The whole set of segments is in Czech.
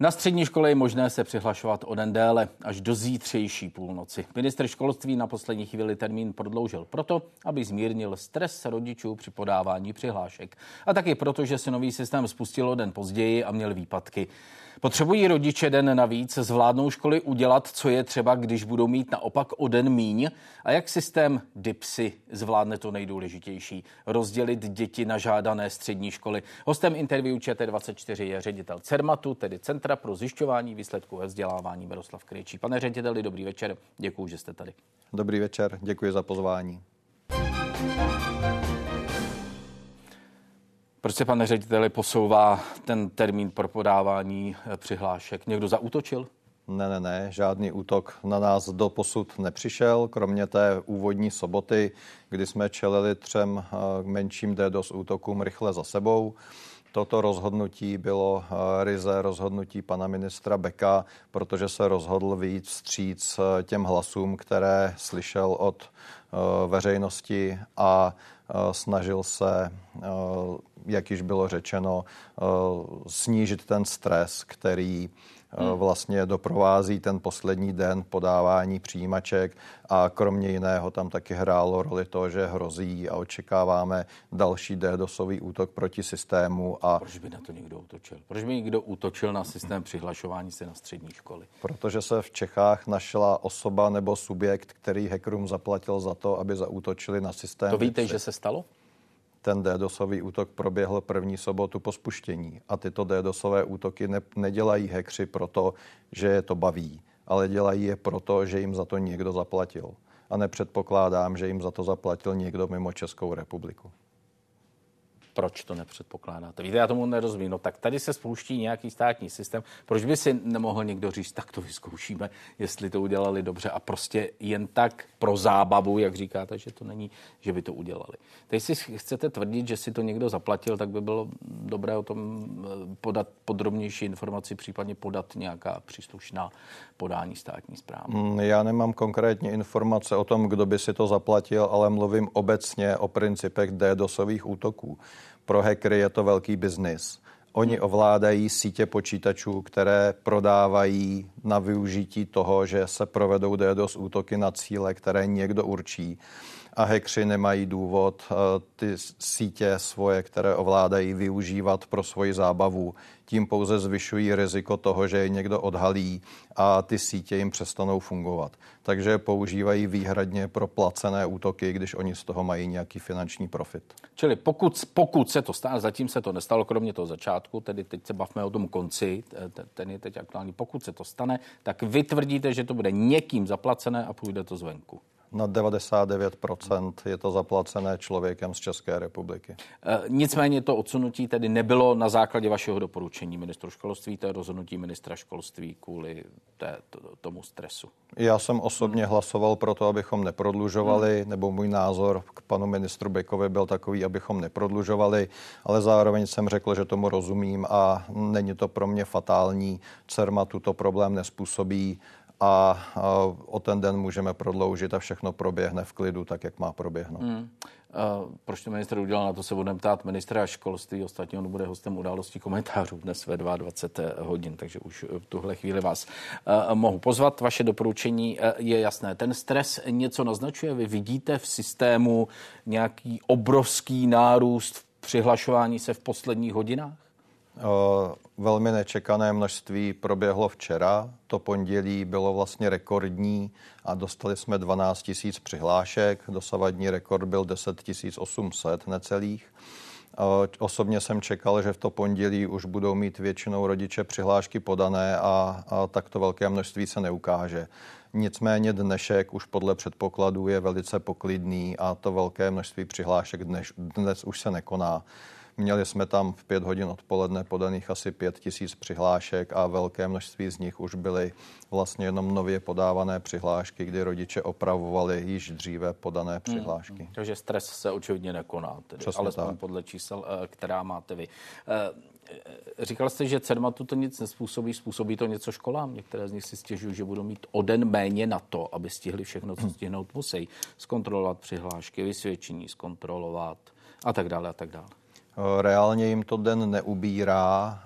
Na střední škole je možné se přihlašovat o den déle, až do zítřejší půlnoci. Minister školství na poslední chvíli termín prodloužil proto, aby zmírnil stres rodičů při podávání přihlášek. A taky proto, že se nový systém spustil o den později a měl výpadky. Potřebují rodiče den navíc, zvládnou školy udělat, co je třeba, když budou mít naopak o den míň? A jak systém DIPSy zvládne to nejdůležitější? Rozdělit děti na žádané střední školy. Hostem interview ČT24 je ředitel CERMATu, tedy Centra pro zjišťování výsledků ve vzdělávání Miroslav Kryčí. Pane řediteli, dobrý večer, děkuji, že jste tady. Dobrý večer, děkuji za pozvání. Proč se, pane řediteli, posouvá ten termín pro podávání eh, přihlášek? Někdo zautočil? Ne, ne, ne, žádný útok na nás do posud nepřišel, kromě té úvodní soboty, kdy jsme čelili třem eh, menším DDoS útokům rychle za sebou. Toto rozhodnutí bylo eh, ryze rozhodnutí pana ministra Beka, protože se rozhodl vyjít vstříc těm hlasům, které slyšel od veřejnosti a snažil se jak již bylo řečeno, eh, snížit ten stres, který eh, hmm. vlastně doprovází ten poslední den podávání přijímaček a kromě jiného tam taky hrálo roli to, že hrozí a očekáváme další DDoSový útok proti systému. A... Proč by na to někdo útočil? Proč by někdo útočil na systém přihlašování se na střední školy? Protože se v Čechách našla osoba nebo subjekt, který hackerům zaplatil za to, aby zaútočili na systém. To víte, že se stalo? Ten DDoSový útok proběhl první sobotu po spuštění. A tyto DDoSové útoky ne, nedělají hekři proto, že je to baví, ale dělají je proto, že jim za to někdo zaplatil. A nepředpokládám, že jim za to zaplatil někdo mimo Českou republiku proč to nepředpokládáte? Víte, já tomu nerozumím. No tak tady se spouští nějaký státní systém. Proč by si nemohl někdo říct, tak to vyzkoušíme, jestli to udělali dobře a prostě jen tak pro zábavu, jak říkáte, že to není, že by to udělali. Teď si chcete tvrdit, že si to někdo zaplatil, tak by bylo dobré o tom eh, podat podrobnější informaci, případně podat nějaká příslušná podání státní zprávy. Mm, já nemám konkrétně informace o tom, kdo by si to zaplatil, ale mluvím obecně o principech DDoSových útoků. Pro hackery je to velký biznis. Oni ovládají sítě počítačů, které prodávají na využití toho, že se provedou DDoS útoky na cíle, které někdo určí a hackři nemají důvod eh, ty sítě svoje, které ovládají, využívat pro svoji zábavu. Tím pouze zvyšují riziko toho, že je někdo odhalí a ty sítě jim přestanou fungovat. Takže používají výhradně pro placené útoky, když oni z toho mají nějaký finanční profit. Čili pokud, pokud se to stane, zatím se to nestalo, kromě toho začátku, tedy teď se bavíme o tom konci, ten je teď aktuální, pokud se to stane, tak vy tvrdíte, že to bude někým zaplacené a půjde to zvenku na 99% je to zaplacené člověkem z České republiky. E, nicméně to odsunutí tedy nebylo na základě vašeho doporučení ministru školství, to je rozhodnutí ministra školství kvůli té, to, tomu stresu. Já jsem osobně hmm. hlasoval pro to, abychom neprodlužovali, hmm. nebo můj názor k panu ministru Bekovi byl takový, abychom neprodlužovali, ale zároveň jsem řekl, že tomu rozumím a není to pro mě fatální. CERMA tuto problém nespůsobí a o ten den můžeme prodloužit a všechno proběhne v klidu, tak jak má proběhnout. Hmm. Proč to minister udělal, na to se budeme ptát ministra školství. Ostatně on bude hostem událostí komentářů dnes ve 22 hodin, takže už v tuhle chvíli vás mohu pozvat. Vaše doporučení je jasné. Ten stres něco naznačuje. Vy vidíte v systému nějaký obrovský nárůst přihlašování se v posledních hodinách? Velmi nečekané množství proběhlo včera. To pondělí bylo vlastně rekordní a dostali jsme 12 tisíc přihlášek. Dosavadní rekord byl 10 800 necelých. Osobně jsem čekal, že v to pondělí už budou mít většinou rodiče přihlášky podané a, a takto velké množství se neukáže. Nicméně dnešek už podle předpokladů je velice poklidný a to velké množství přihlášek dnes, dnes už se nekoná. Měli jsme tam v pět hodin odpoledne podaných asi pět tisíc přihlášek a velké množství z nich už byly vlastně jenom nově podávané přihlášky, kdy rodiče opravovali již dříve podané hmm, přihlášky. Hmm, takže stres se očividně nekoná, tedy, alespoň podle čísel, eh, která máte vy. Eh, říkal jste, že CERMATu to nic nespůsobí, způsobí to něco školám. Některé z nich si stěžují, že budou mít o den méně na to, aby stihli všechno, co stihnout musí. Zkontrolovat přihlášky, vysvědčení, zkontrolovat a tak dále a tak dále. Reálně jim to den neubírá.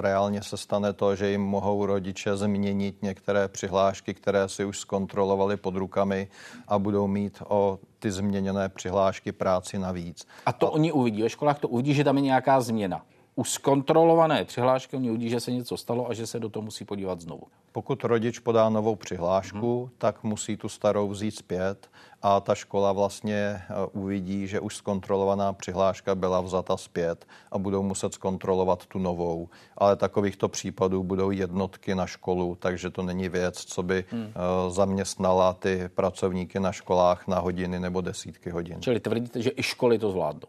Reálně se stane to, že jim mohou rodiče změnit některé přihlášky, které si už zkontrolovali pod rukami a budou mít o ty změněné přihlášky práci navíc. A to a... oni uvidí, ve školách to uvidí, že tam je nějaká změna u zkontrolované přihlášky oni uvidí, že se něco stalo a že se do toho musí podívat znovu. Pokud rodič podá novou přihlášku, hmm. tak musí tu starou vzít zpět a ta škola vlastně eh, uvidí, že už zkontrolovaná přihláška byla vzata zpět a budou muset zkontrolovat tu novou. Ale takovýchto případů budou jednotky na školu, takže to není věc, co by hmm. Zaměstnala ty pracovníky na školách na hodiny nebo desítky hodin. Čili tvrdíte, že i školy to zvládnou?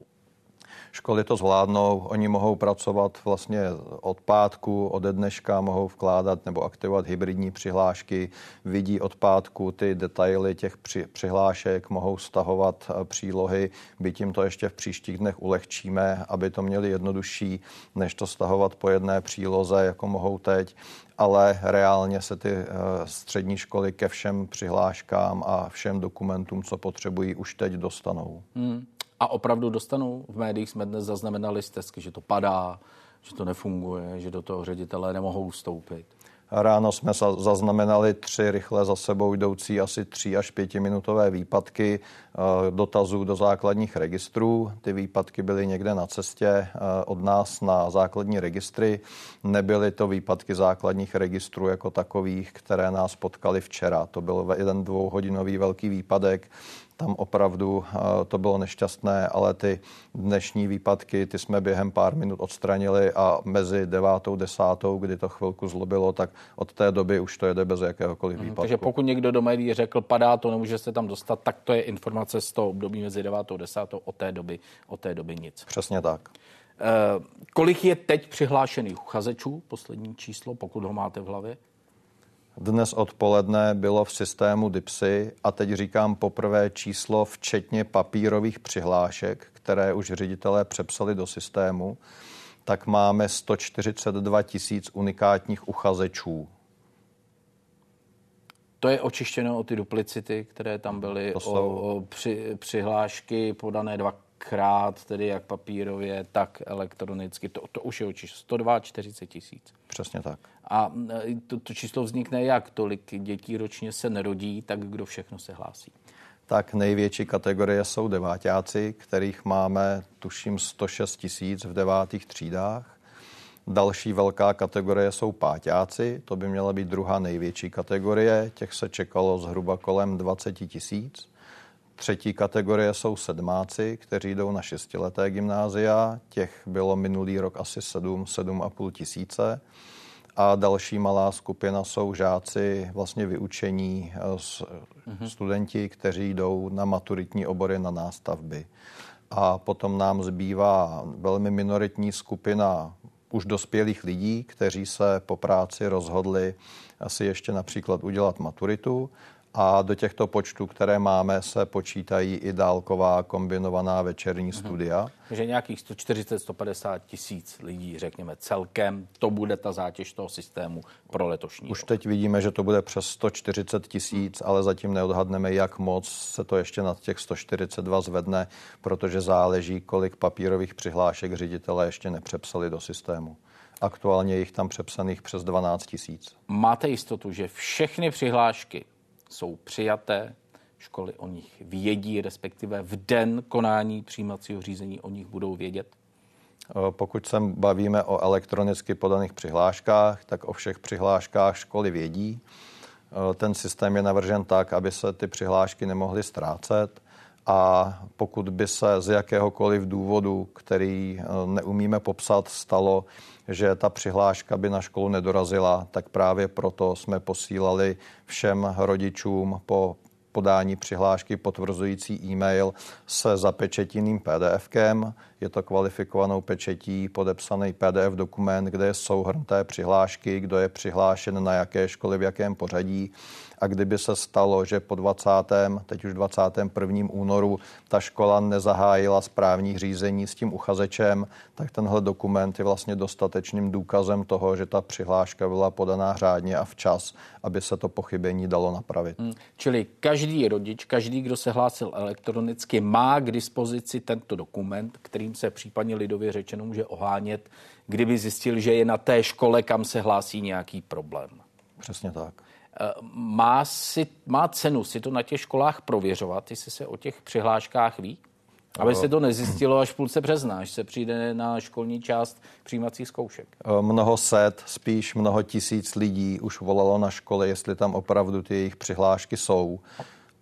Školy to zvládnou, oni mohou pracovat vlastně od pátku, ode dneška mohou vkládat nebo aktivovat hybridní přihlášky, vidí od pátku ty detaily těch při, přihlášek, mohou stahovat eh, přílohy, byť tím to ještě v příštích dnech ulehčíme, aby to měli jednodušší, než to stahovat po jedné příloze, jako mohou teď ale reálně se ty eh, střední školy ke všem přihláškám a všem dokumentům, co potřebují, už teď dostanou. Hmm a opravdu dostanou. V médiích jsme dnes zaznamenali stezky, že to padá, že to nefunguje, že do toho ředitelé nemohou vstoupit. Ráno jsme zaznamenali tři rychle za sebou jdoucí asi tři až pětiminutové výpadky eh, dotazů do základních registrů. Ty výpadky byly někde na cestě eh, od nás na základní registry. Nebyly to výpadky základních registrů jako takových, které nás potkaly včera. To byl jeden dvouhodinový velký výpadek tam opravdu eh, to bylo nešťastné, ale ty dnešní výpadky, ty jsme během pár minut odstranili a mezi devátou, desátou, kdy to chvilku zlobilo, tak od té doby už to jede bez jakéhokoliv mhm, výpadku. Takže pokud někdo do médií řekl, padá to, nemůže se tam dostat, tak to je informace z toho období mezi devátou, desátou, od té doby, od té doby nic. Přesně tak. Uh, kolik je teď přihlášených uchazečů, poslední číslo, pokud ho máte v hlavě? Dnes odpoledne bylo v systému DIPSy a teď říkám poprvé číslo včetně papírových přihlášek, které už ředitelé přepsali do systému, tak máme 142 tisíc unikátních uchazečů. To je očištěno o ty duplicity, které tam byly, jsou... o, o při, přihlášky podané dva krát, tedy jak papírově, tak elektronicky. To, to už je očištěno. 142 tisíc. Přesně tak. A e, to, to číslo vznikne jak? Tolik dětí ročně se nerodí, tak kdo všechno se hlásí? Tak největší kategorie jsou devátáci, kterých máme tuším 106 tisíc v devátých třídách. Další velká kategorie jsou páťáci, to by měla být druhá největší kategorie, těch se čekalo zhruba kolem 20 tisíc. Třetí kategorie jsou sedmáci, kteří jdou na šestileté gymnázia, těch bylo minulý rok asi 7, 7,5 tisíce a další malá skupina jsou žáci vlastně vyučení mm-hmm. studenti, kteří jdou na maturitní obory na nástavby. A potom nám zbývá velmi minoritní skupina už dospělých lidí, kteří se po práci rozhodli asi ještě například udělat maturitu a do těchto počtů, které máme, se počítají i dálková kombinovaná večerní mhm. studia. Takže nějakých 140-150 tisíc lidí, řekněme, celkem, to bude ta zátěž toho systému pro letošní Už rok. teď vidíme, že to bude přes 140 tisíc, ale zatím neodhadneme, jak moc se to ještě nad těch 142 zvedne, protože záleží, kolik papírových přihlášek ředitele ještě nepřepsali do systému. Aktuálně jich tam přepsaných přes 12 tisíc. Máte jistotu, že všechny přihlášky jsou přijaté, školy o nich vědí, respektive v den konání přijímacího řízení o nich budou vědět? Pokud se bavíme o elektronicky podaných přihláškách, tak o všech přihláškách školy vědí. Ten systém je navržen tak, aby se ty přihlášky nemohly ztrácet a pokud by se z jakéhokoliv důvodu, který neumíme popsat, stalo, že ta přihláška by na školu nedorazila, tak právě proto jsme posílali všem rodičům po podání přihlášky potvrzující e-mail se zapečetěným PDFkem. Je to kvalifikovanou pečetí podepsaný PDF dokument, kde je souhrn té přihlášky, kdo je přihlášen na jaké školy, v jakém pořadí a kdyby se stalo, že po 20. teď už 21. únoru ta škola nezahájila správní řízení s tím uchazečem, tak tenhle dokument je vlastně dostatečným důkazem toho, že ta přihláška byla podaná řádně a včas, aby se to pochybení dalo napravit. Hmm. Čili každý rodič, každý, kdo se hlásil elektronicky, má k dispozici tento dokument, kterým se případně lidově řečeno může ohánět, kdyby zjistil, že je na té škole, kam se hlásí nějaký problém. Přesně tak. Eh, má, si, má cenu si to na těch školách prověřovat, jestli se o těch přihláškách ví? Aby se to nezjistilo až v půlce března, až se přijde na školní část přijímacích zkoušek. Eh, mnoho set, spíš mnoho tisíc lidí už volalo na školy, jestli tam opravdu ty jejich přihlášky jsou.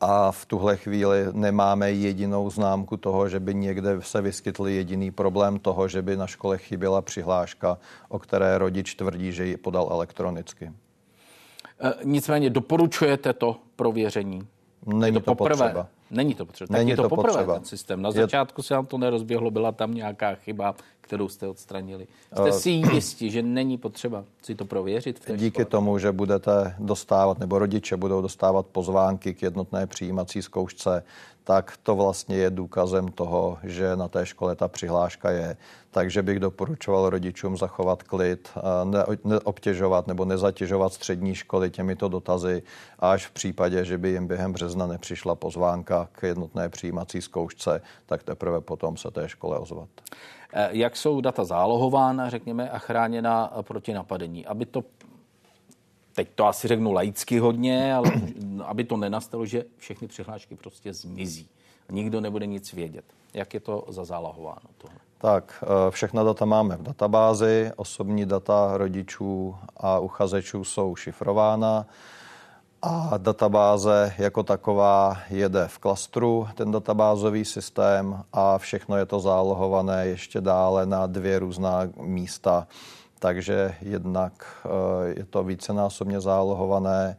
A v tuhle chvíli nemáme jedinou známku toho, že by někde se vyskytl jediný problém toho, že by na škole chyběla přihláška, o které rodič tvrdí, že ji podal elektronicky. E, nicméně doporučujete to prověření? Není to, to poprvé. potřeba. Není to potřeba. Není tak je to, to poprvé potřeba. ten systém. Na začátku se nám to nerozběhlo, byla tam nějaká chyba, kterou jste odstranili. Jste uh, si jistí, že není potřeba si to prověřit? V té díky škole? tomu, že budete dostávat, nebo rodiče budou dostávat pozvánky k jednotné přijímací zkoušce, tak to vlastně je důkazem toho, že na té škole ta přihláška je. Takže bych doporučoval rodičům zachovat klid, neobtěžovat nebo nezatěžovat střední školy těmito dotazy, až v případě, že by jim během března nepřišla pozvánka k jednotné přijímací zkoušce, tak teprve potom se té škole ozvat. Eh, jak jsou data zálohována, řekněme, a chráněna proti napadení? Aby to teď to asi řeknu laicky hodně, ale aby to nenastalo, že všechny přihlášky prostě zmizí. Nikdo nebude nic vědět. Jak je to zazálohováno tohle? Tak, eh, všechna data máme v databázi, osobní data rodičů a uchazečů jsou šifrována a databáze jako taková jede v klastru, ten databázový systém a všechno je to zálohované ještě dále na dvě různá místa takže jednak eh, je to vícenásobně zálohované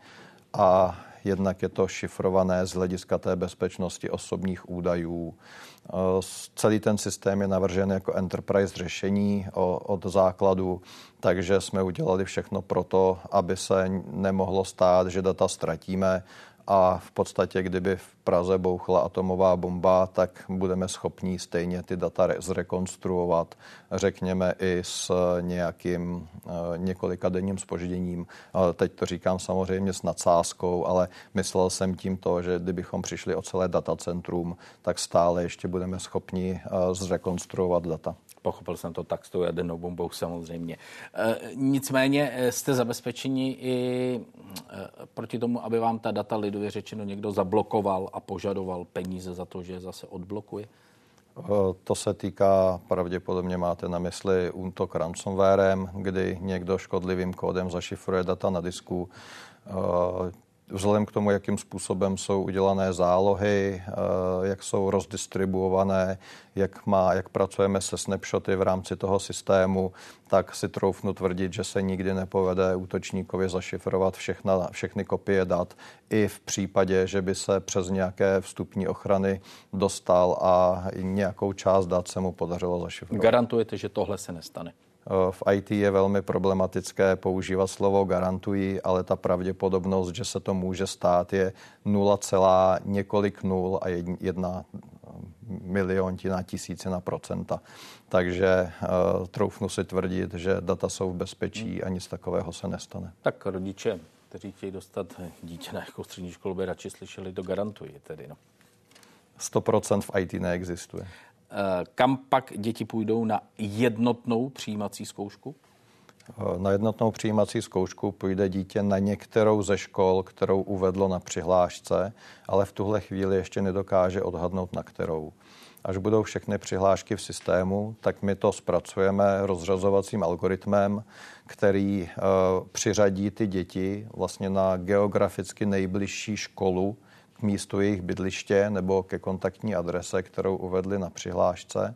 a jednak je to šifrované z hlediska té bezpečnosti osobních údajů. Eh, celý ten systém je navržen jako enterprise řešení od základu, takže jsme udělali všechno pro to, aby se nemohlo stát, že data ztratíme a v podstatě, kdyby v Praze bouchla atomová bomba, tak budeme schopni stejně ty data zrekonstruovat, řekněme i s nějakým eh, několika denním spožděním. Teď to říkám samozřejmě s nadsázkou, ale myslel jsem tím to, že kdybychom přišli o celé datacentrum, tak stále ještě budeme schopni eh, zrekonstruovat data. Pochopil jsem to tak s tou jadernou bombou samozřejmě. E, nicméně e, jste zabezpečeni i e, proti tomu, aby vám ta data lidově řečeno někdo zablokoval a požadoval peníze za to, že zase odblokuje? To se týká, pravděpodobně máte na mysli útok ransomwarem, kdy někdo škodlivým kódem zašifruje data na disku vzhledem k tomu, jakým způsobem jsou udělané zálohy, eh, jak jsou rozdistribuované, jak, má, jak pracujeme se snapshoty v rámci toho systému, tak si troufnu tvrdit, že se nikdy nepovede útočníkovi zašifrovat všechna, všechny kopie dat, i v případě, že by se přes nějaké vstupní ochrany dostal a nějakou část dat se mu podařilo zašifrovat. Garantujete, že tohle se nestane? V IT je velmi problematické používat slovo garantují, ale ta pravděpodobnost, že se to může stát, je 0, několik nul a jedna miliontina tisícina procenta. Takže uh, troufnu si tvrdit, že data jsou v bezpečí a nic takového se nestane. Tak rodiče, kteří chtějí dostat dítě na jako střední školu, by radši slyšeli, to garantují tedy. No. 100% v IT neexistuje. Eh, kam pak děti půjdou na jednotnou přijímací zkoušku? Eh, na jednotnou přijímací zkoušku půjde dítě na některou ze škol, kterou uvedlo na přihlášce, ale v tuhle chvíli ještě nedokáže odhadnout na kterou. Až budou všechny přihlášky v systému, tak my to zpracujeme rozřazovacím algoritmem, který uh, přiřadí ty děti vlastně na geograficky nejbližší školu, místu jejich bydliště nebo ke kontaktní adrese, kterou uvedli na přihlášce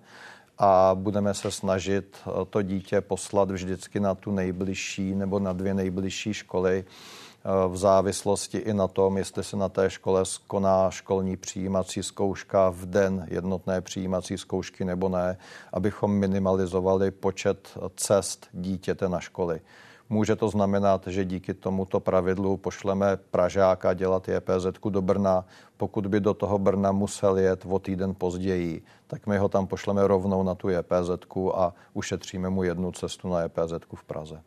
a budeme se snažit eh, to dítě poslat vždycky na tu nejbližší nebo na dvě nejbližší školy eh, v závislosti i na tom, jestli se na té škole koná školní přijímací zkouška v den jednotné přijímací zkoušky nebo ne, abychom minimalizovali počet cest dítěte na školy. Může to znamenat, že díky tomuto pravidlu pošleme Pražáka dělat JPZ do Brna. Pokud by do toho Brna musel jet o týden později, tak my ho tam pošleme rovnou na tu JPZ a ušetříme mu jednu cestu na JPZ v Praze.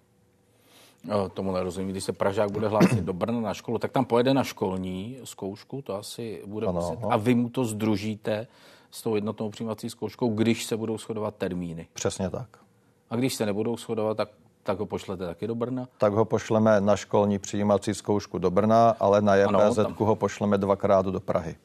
Tomu nerozumím. Když se Pražák bude hlásit do Brna na školu, tak tam pojede na školní zkoušku, to asi bude ano, muset. A vy mu to združíte s tou jednotnou přijímací zkouškou, když se budou shodovat termíny. Přesně tak. A když se nebudou shodovat, tak tak ho pošlete taky do Brna? Tak ho pošleme na školní přijímací zkoušku do Brna, ale na JPZ ho pošleme dvakrát do Prahy.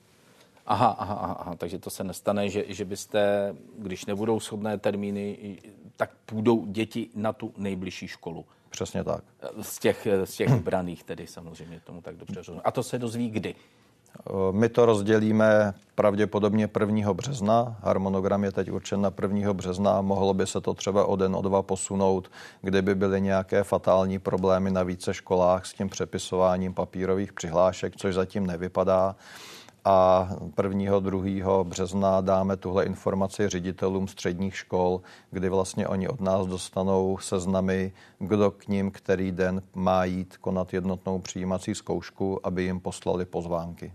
Aha, aha, aha, aha, takže to se nestane, že, že byste, když nebudou shodné termíny, tak půjdou děti na tu nejbližší školu. Přesně tak. Z těch, z těch braných tedy samozřejmě tomu tak dobře rozumím. A to se dozví kdy? My to rozdělíme pravděpodobně 1. března. Harmonogram je teď určen na 1. března. Mohlo by se to třeba o den, o dva posunout, kdyby byly nějaké fatální problémy na více školách s tím přepisováním papírových přihlášek, což zatím nevypadá a 1. 2. března dáme tuhle informaci ředitelům středních škol, kdy vlastně oni od nás dostanou seznamy, kdo k ním který den má jít konat jednotnou přijímací zkoušku, aby jim poslali pozvánky.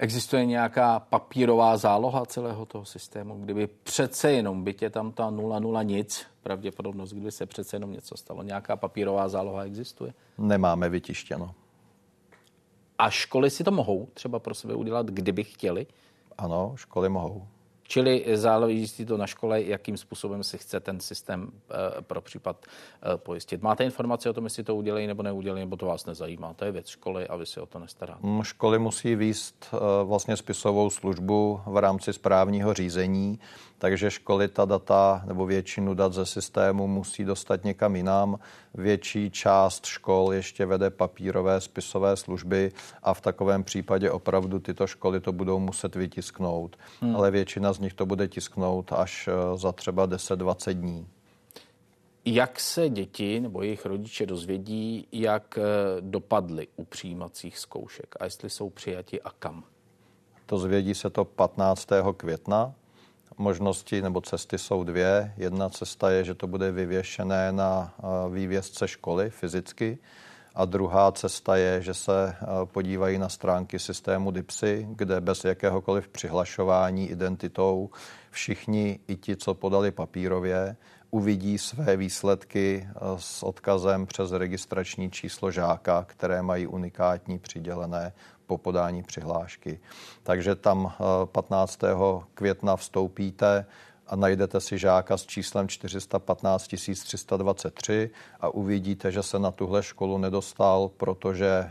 Existuje nějaká papírová záloha celého toho systému, kdyby přece jenom, bytě tam ta 0,0 nic, pravděpodobnost, kdyby se přece jenom něco stalo, nějaká papírová záloha existuje? Nemáme vytištěno. A školy si to mohou třeba pro sebe udělat, kdyby chtěli? Ano, školy mohou. Čili záleží to na škole, jakým způsobem si chce ten systém eh, pro případ eh, pojistit. Máte informace o tom, jestli to udělají nebo neudělají, nebo to vás nezajímá? To je věc školy a vy si o to nestaráte. Mm, školy musí výst eh, vlastně spisovou službu v rámci správního řízení takže školy ta data nebo většinu dat ze systému musí dostat někam jinam. Větší část škol ještě vede papírové spisové služby a v takovém případě opravdu tyto školy to budou muset vytisknout. Hmm. Ale většina z nich to bude tisknout až eh, za třeba 10-20 dní. Jak se děti nebo jejich rodiče dozvědí, jak eh, dopadly u přijímacích zkoušek a jestli jsou přijati a kam? To zvědí se to 15. května možnosti nebo cesty jsou dvě. Jedna cesta je, že to bude vyvěšené na vývězce školy fyzicky. A druhá cesta je, že se podívají na stránky systému DIPSy, kde bez jakéhokoliv přihlašování identitou všichni, i ti, co podali papírově, uvidí své výsledky s odkazem přes registrační číslo žáka, které mají unikátní přidělené po podání přihlášky. Takže tam 15. Eh, května vstoupíte a najdete si žáka s číslem 415 323 a uvidíte, že se na tuhle školu nedostal, protože eh,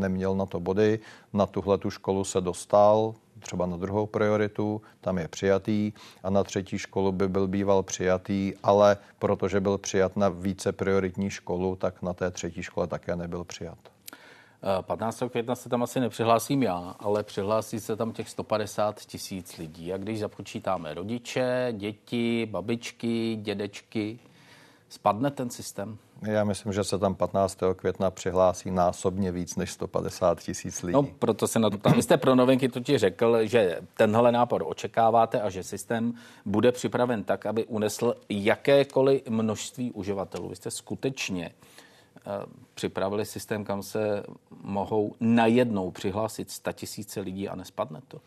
neměl na to body. Na tuhle tu školu se dostal, třeba na druhou prioritu, tam je přijatý a na třetí školu by byl býval přijatý, ale protože byl přijat na více prioritní školu, tak na té třetí škole také nebyl přijat. 15. května se tam asi nepřihlásím já, ale přihlásí se tam těch 150 tisíc lidí. A když započítáme rodiče, děti, babičky, dědečky, spadne ten systém? Já myslím, že se tam 15. května přihlásí násobně víc než 150 tisíc lidí. No, proto se na to tam. Vy jste pro novinky totiž řekl, že tenhle nápor očekáváte a že systém bude připraven tak, aby unesl jakékoliv množství uživatelů. Vy jste skutečně připravili systém, kam se mohou najednou přihlásit tisíce lidí a nespadne to?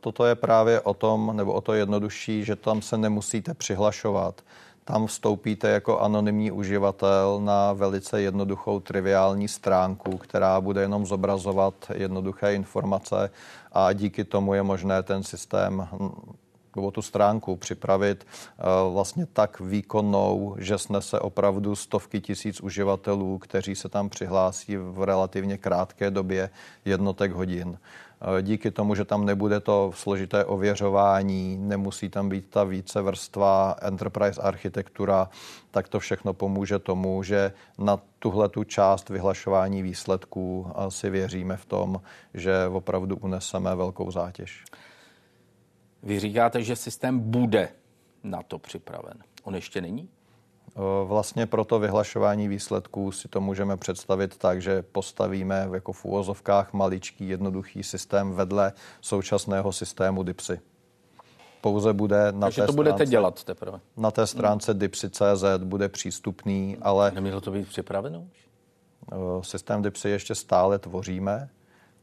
Toto je právě o tom, nebo o to jednodušší, že tam se nemusíte přihlašovat. Tam vstoupíte jako anonymní uživatel na velice jednoduchou, triviální stránku, která bude jenom zobrazovat jednoduché informace a díky tomu je možné ten systém nebo tu stránku připravit eh, vlastně tak výkonnou, že snese opravdu stovky tisíc uživatelů, kteří se tam přihlásí v relativně krátké době jednotek hodin. Eh, díky tomu, že tam nebude to složité ověřování, nemusí tam být ta více vrstva enterprise architektura, tak to všechno pomůže tomu, že na tuhle tu část vyhlašování výsledků eh, si věříme v tom, že opravdu uneseme velkou zátěž. Vy říkáte, že systém bude na to připraven. On ještě není? Vlastně pro to vyhlašování výsledků si to můžeme představit tak, že postavíme jako v úvozovkách maličký jednoduchý systém vedle současného systému DIPSy. pouze bude na Takže té to budete stránce, dělat teprve. Na té stránce hmm. dipsy.cz bude přístupný, ale... Nemělo to být připraveno už? Systém DIPSy ještě stále tvoříme.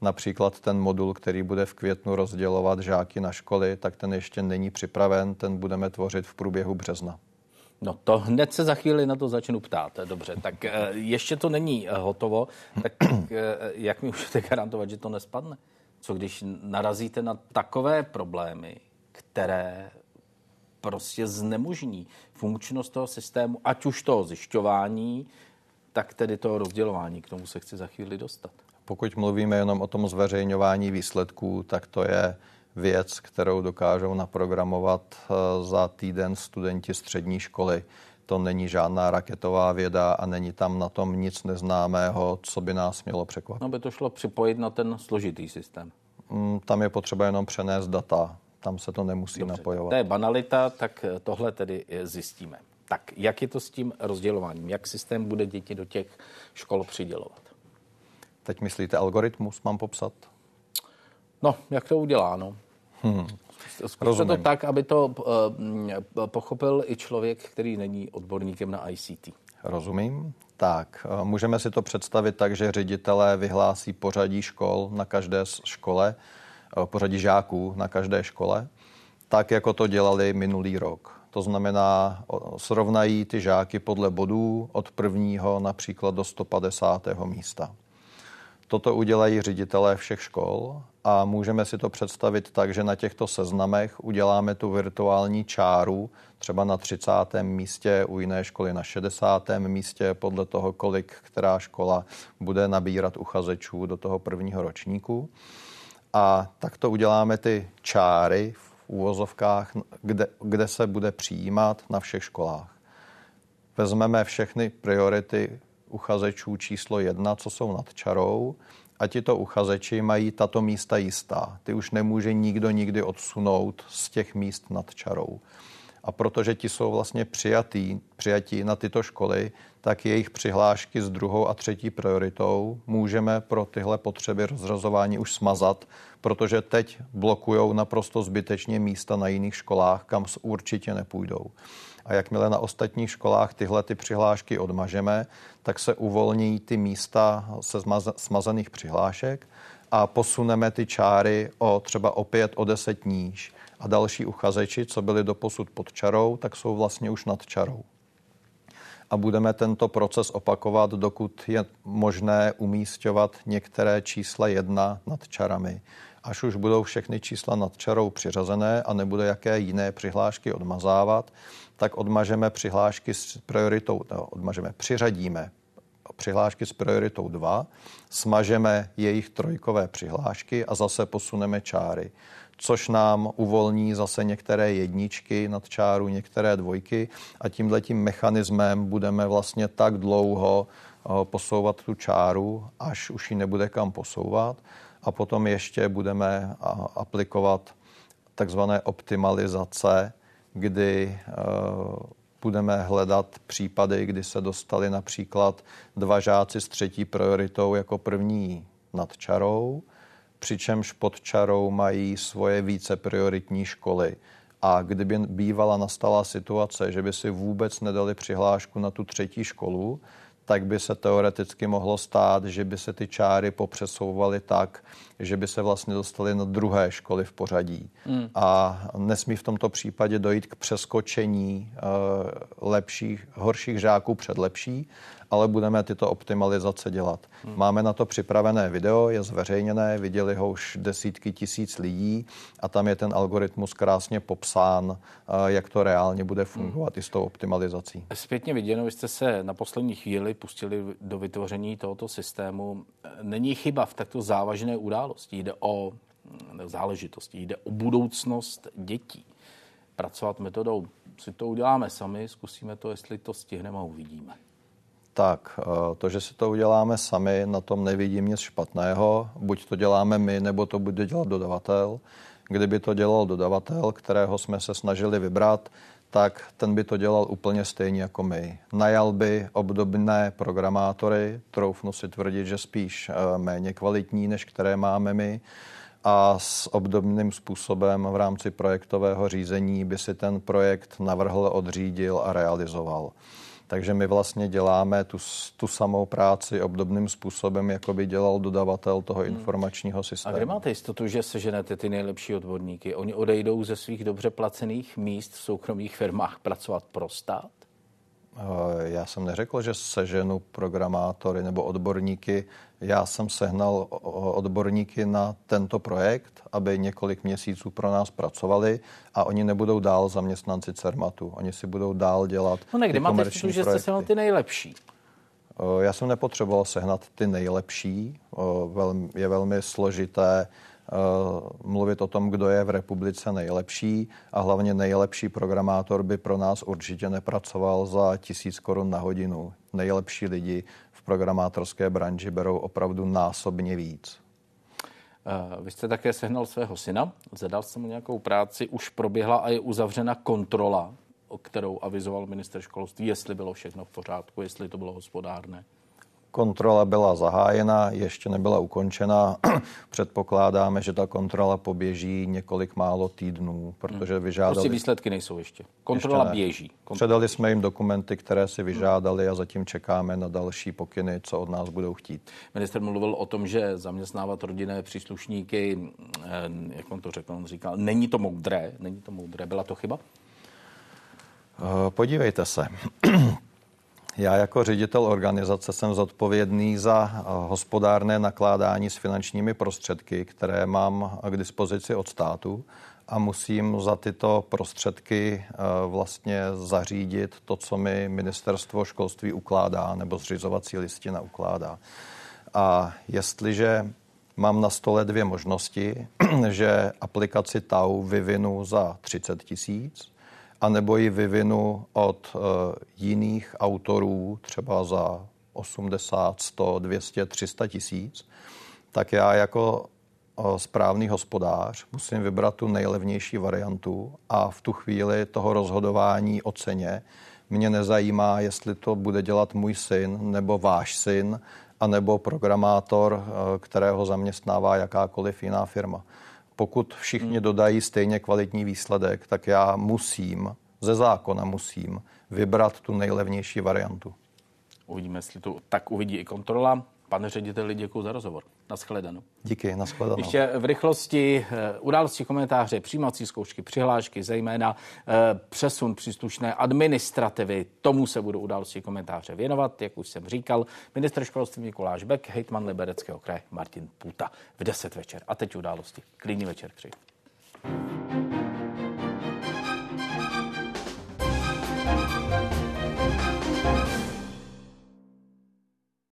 Například ten modul, který bude v květnu rozdělovat žáky na školy, tak ten ještě není připraven, ten budeme tvořit v průběhu března. No to hned se za chvíli na to začnu ptát. Dobře, tak eh, ještě to není eh, hotovo, tak eh, jak mi můžete garantovat, že to nespadne? Co když narazíte na takové problémy, které prostě znemožní funkčnost toho systému, ať už toho zjišťování, tak tedy toho rozdělování. K tomu se chci za chvíli dostat. Pokud mluvíme jenom o tom zveřejňování výsledků, tak to je věc, kterou dokážou naprogramovat eh, za týden studenti střední školy. To není žádná raketová věda a není tam na tom nic neznámého, co by nás mělo překvapit. No by to šlo připojit na ten složitý systém. Mm, tam je potřeba jenom přenést data. Tam se to nemusí Dobře, napojovat. To je banalita, tak eh, tohle tedy eh, zjistíme. Tak jak je to s tím rozdělováním? Jak systém bude děti do těch škol přidělovat? Teď myslíte algoritmus, mám popsat? No, jak to udělá, no. Hmm. Zkuste to tak, aby to uh, pochopil i člověk, který není odborníkem na ICT. Rozumím. Tak, uh, můžeme si to představit tak, že ředitelé vyhlásí pořadí škol na každé škole, uh, pořadí žáků na každé škole, tak jako to dělali minulý rok. To znamená, srovnají ty žáky podle bodů od prvního například do 150. místa. Toto udělají ředitelé všech škol a můžeme si to představit tak, že na těchto seznamech uděláme tu virtuální čáru, třeba na 30. místě, u jiné školy na 60. místě, podle toho, kolik která škola bude nabírat uchazečů do toho prvního ročníku. A takto uděláme ty čáry v úvozovkách, kde, kde se bude přijímat na všech školách. Vezmeme všechny priority uchazečů číslo jedna, co jsou nad čarou, a tito uchazeči mají tato místa jistá. Ty už nemůže nikdo nikdy odsunout z těch míst nad čarou. A protože ti jsou vlastně přijatí, přijatí na tyto školy, tak jejich přihlášky s druhou a třetí prioritou můžeme pro tyhle potřeby rozrazování už smazat, protože teď blokují naprosto zbytečně místa na jiných školách, kam určitě nepůjdou. A jakmile na ostatních školách tyhle ty přihlášky odmažeme, tak se uvolní ty místa se smazaných přihlášek a posuneme ty čáry o třeba opět o 10 níž. A další uchazeči, co byli doposud pod čarou, tak jsou vlastně už nad čarou. A budeme tento proces opakovat, dokud je možné umístěvat některé čísla jedna nad čarami. Až už budou všechny čísla nad čarou přiřazené a nebude jaké jiné přihlášky odmazávat, tak odmažeme přihlášky s prioritou, no, odmažeme, přiřadíme přihlášky s prioritou 2, smažeme jejich trojkové přihlášky a zase posuneme čáry, což nám uvolní zase některé jedničky nad čáru, některé dvojky. A tímhle tím mechanismem budeme vlastně tak dlouho eh, posouvat tu čáru, až už ji nebude kam posouvat. A potom ještě budeme aplikovat takzvané optimalizace, kdy eh, budeme hledat případy, kdy se dostali například dva žáci s třetí prioritou jako první nad čarou, přičemž pod čarou mají svoje více prioritní školy. A kdyby bývala nastala situace, že by si vůbec nedali přihlášku na tu třetí školu, tak by se teoreticky mohlo stát, že by se ty čáry popřesouvaly tak, že by se vlastně dostali na druhé školy v pořadí. Hmm. A nesmí v tomto případě dojít k přeskočení uh, lepších, horších žáků před lepší, ale budeme tyto optimalizace dělat. Hmm. Máme na to připravené video, je zveřejněné, viděli ho už desítky tisíc lidí a tam je ten algoritmus krásně popsán, jak to reálně bude fungovat hmm. i s tou optimalizací. Zpětně viděno, vy jste se na poslední chvíli pustili do vytvoření tohoto systému. Není chyba v takto závažné události, jde o záležitosti, jde o budoucnost dětí. Pracovat metodou si to uděláme sami, zkusíme to, jestli to stihneme a uvidíme. Tak, eh, to, že si to uděláme sami, na tom nevidím nic špatného. Buď to děláme my, nebo to bude dělat dodavatel. Kdyby to dělal dodavatel, kterého jsme se snažili vybrat, tak ten by to dělal úplně stejně jako my. Najal by obdobné programátory, troufnu si tvrdit, že spíš eh, méně kvalitní, než které máme my. a s obdobným způsobem v rámci projektového řízení by si ten projekt navrhl, odřídil a realizoval. Takže my vlastně děláme tu, tu samou práci obdobným způsobem, jako by dělal dodavatel toho hmm. informačního systému. A kde máte jistotu, že seženete ty nejlepší odborníky? Oni odejdou ze svých dobře placených míst v soukromých firmách pracovat pro stát? Eh, já jsem neřekl, že seženu programátory nebo odborníky. Já jsem sehnal odborníky na tento projekt, aby několik měsíců pro nás pracovali a oni nebudou dál zaměstnanci CERMATu. Oni si budou dál dělat No ne, kde máte že jste sehnal ty nejlepší? Eh, já jsem nepotřeboval sehnat ty nejlepší. Eh, je velmi složité mluvit o tom, kdo je v republice nejlepší a hlavně nejlepší programátor by pro nás určitě nepracoval za tisíc korun na hodinu. Nejlepší lidi v programátorské branži berou opravdu násobně víc. Eh, vy jste také sehnal svého syna, zadal jste mu nějakou práci, už proběhla a je uzavřena kontrola, o kterou avizoval minister školství, jestli bylo všechno v pořádku, jestli to bylo hospodárné. Kontrola byla zahájena, ještě nebyla ukončena. Předpokládáme, že ta kontrola poběží několik málo týdnů, protože hmm. vyžádali... Prostě výsledky nejsou ještě. Kontrola ještě běží. Kontrola. Předali jsme jim dokumenty, které si vyžádali a zatím čekáme na další pokyny, co od nás budou chtít. Minister mluvil o tom, že zaměstnávat rodinné příslušníky, eh, jak on to řekl, on říkal, není to moudré, není to moudré. Byla to chyba? Eh, podívejte se. Já jako ředitel organizace jsem zodpovědný za eh, hospodárné nakládání s finančními prostředky, které mám k dispozici od státu a musím za tyto prostředky eh, vlastně zařídit to, co mi ministerstvo školství ukládá nebo zřizovací listina ukládá. A jestliže mám na stole dvě možnosti, že aplikaci TAU vyvinu za 30 tisíc, anebo ji vyvinu od uh, jiných autorů, třeba za 80, 100, 200, 300 tisíc, tak já jako uh, správný hospodář musím vybrat tu nejlevnější variantu a v tu chvíli toho rozhodování o ceně mě nezajímá, jestli to bude dělat můj syn nebo váš syn, anebo programátor, uh, kterého zaměstnává jakákoliv jiná firma pokud všichni hmm. dodají stejně kvalitní výsledek, tak já musím, ze zákona musím, vybrat tu nejlevnější variantu. Uvidíme, jestli to tak uvidí i kontrola. Pane řediteli, děkuji za rozhovor. Naschledanou. Díky, naschledanou. Ještě v rychlosti eh, události komentáře, přijímací zkoušky, přihlášky, zejména eh, přesun příslušné administrativy. Tomu se budou události komentáře věnovat, jak už jsem říkal. Minister školství Mikuláš Bek, hejtman Libereckého kraje Martin Puta v 10 večer. A teď události. Klidný večer přeji.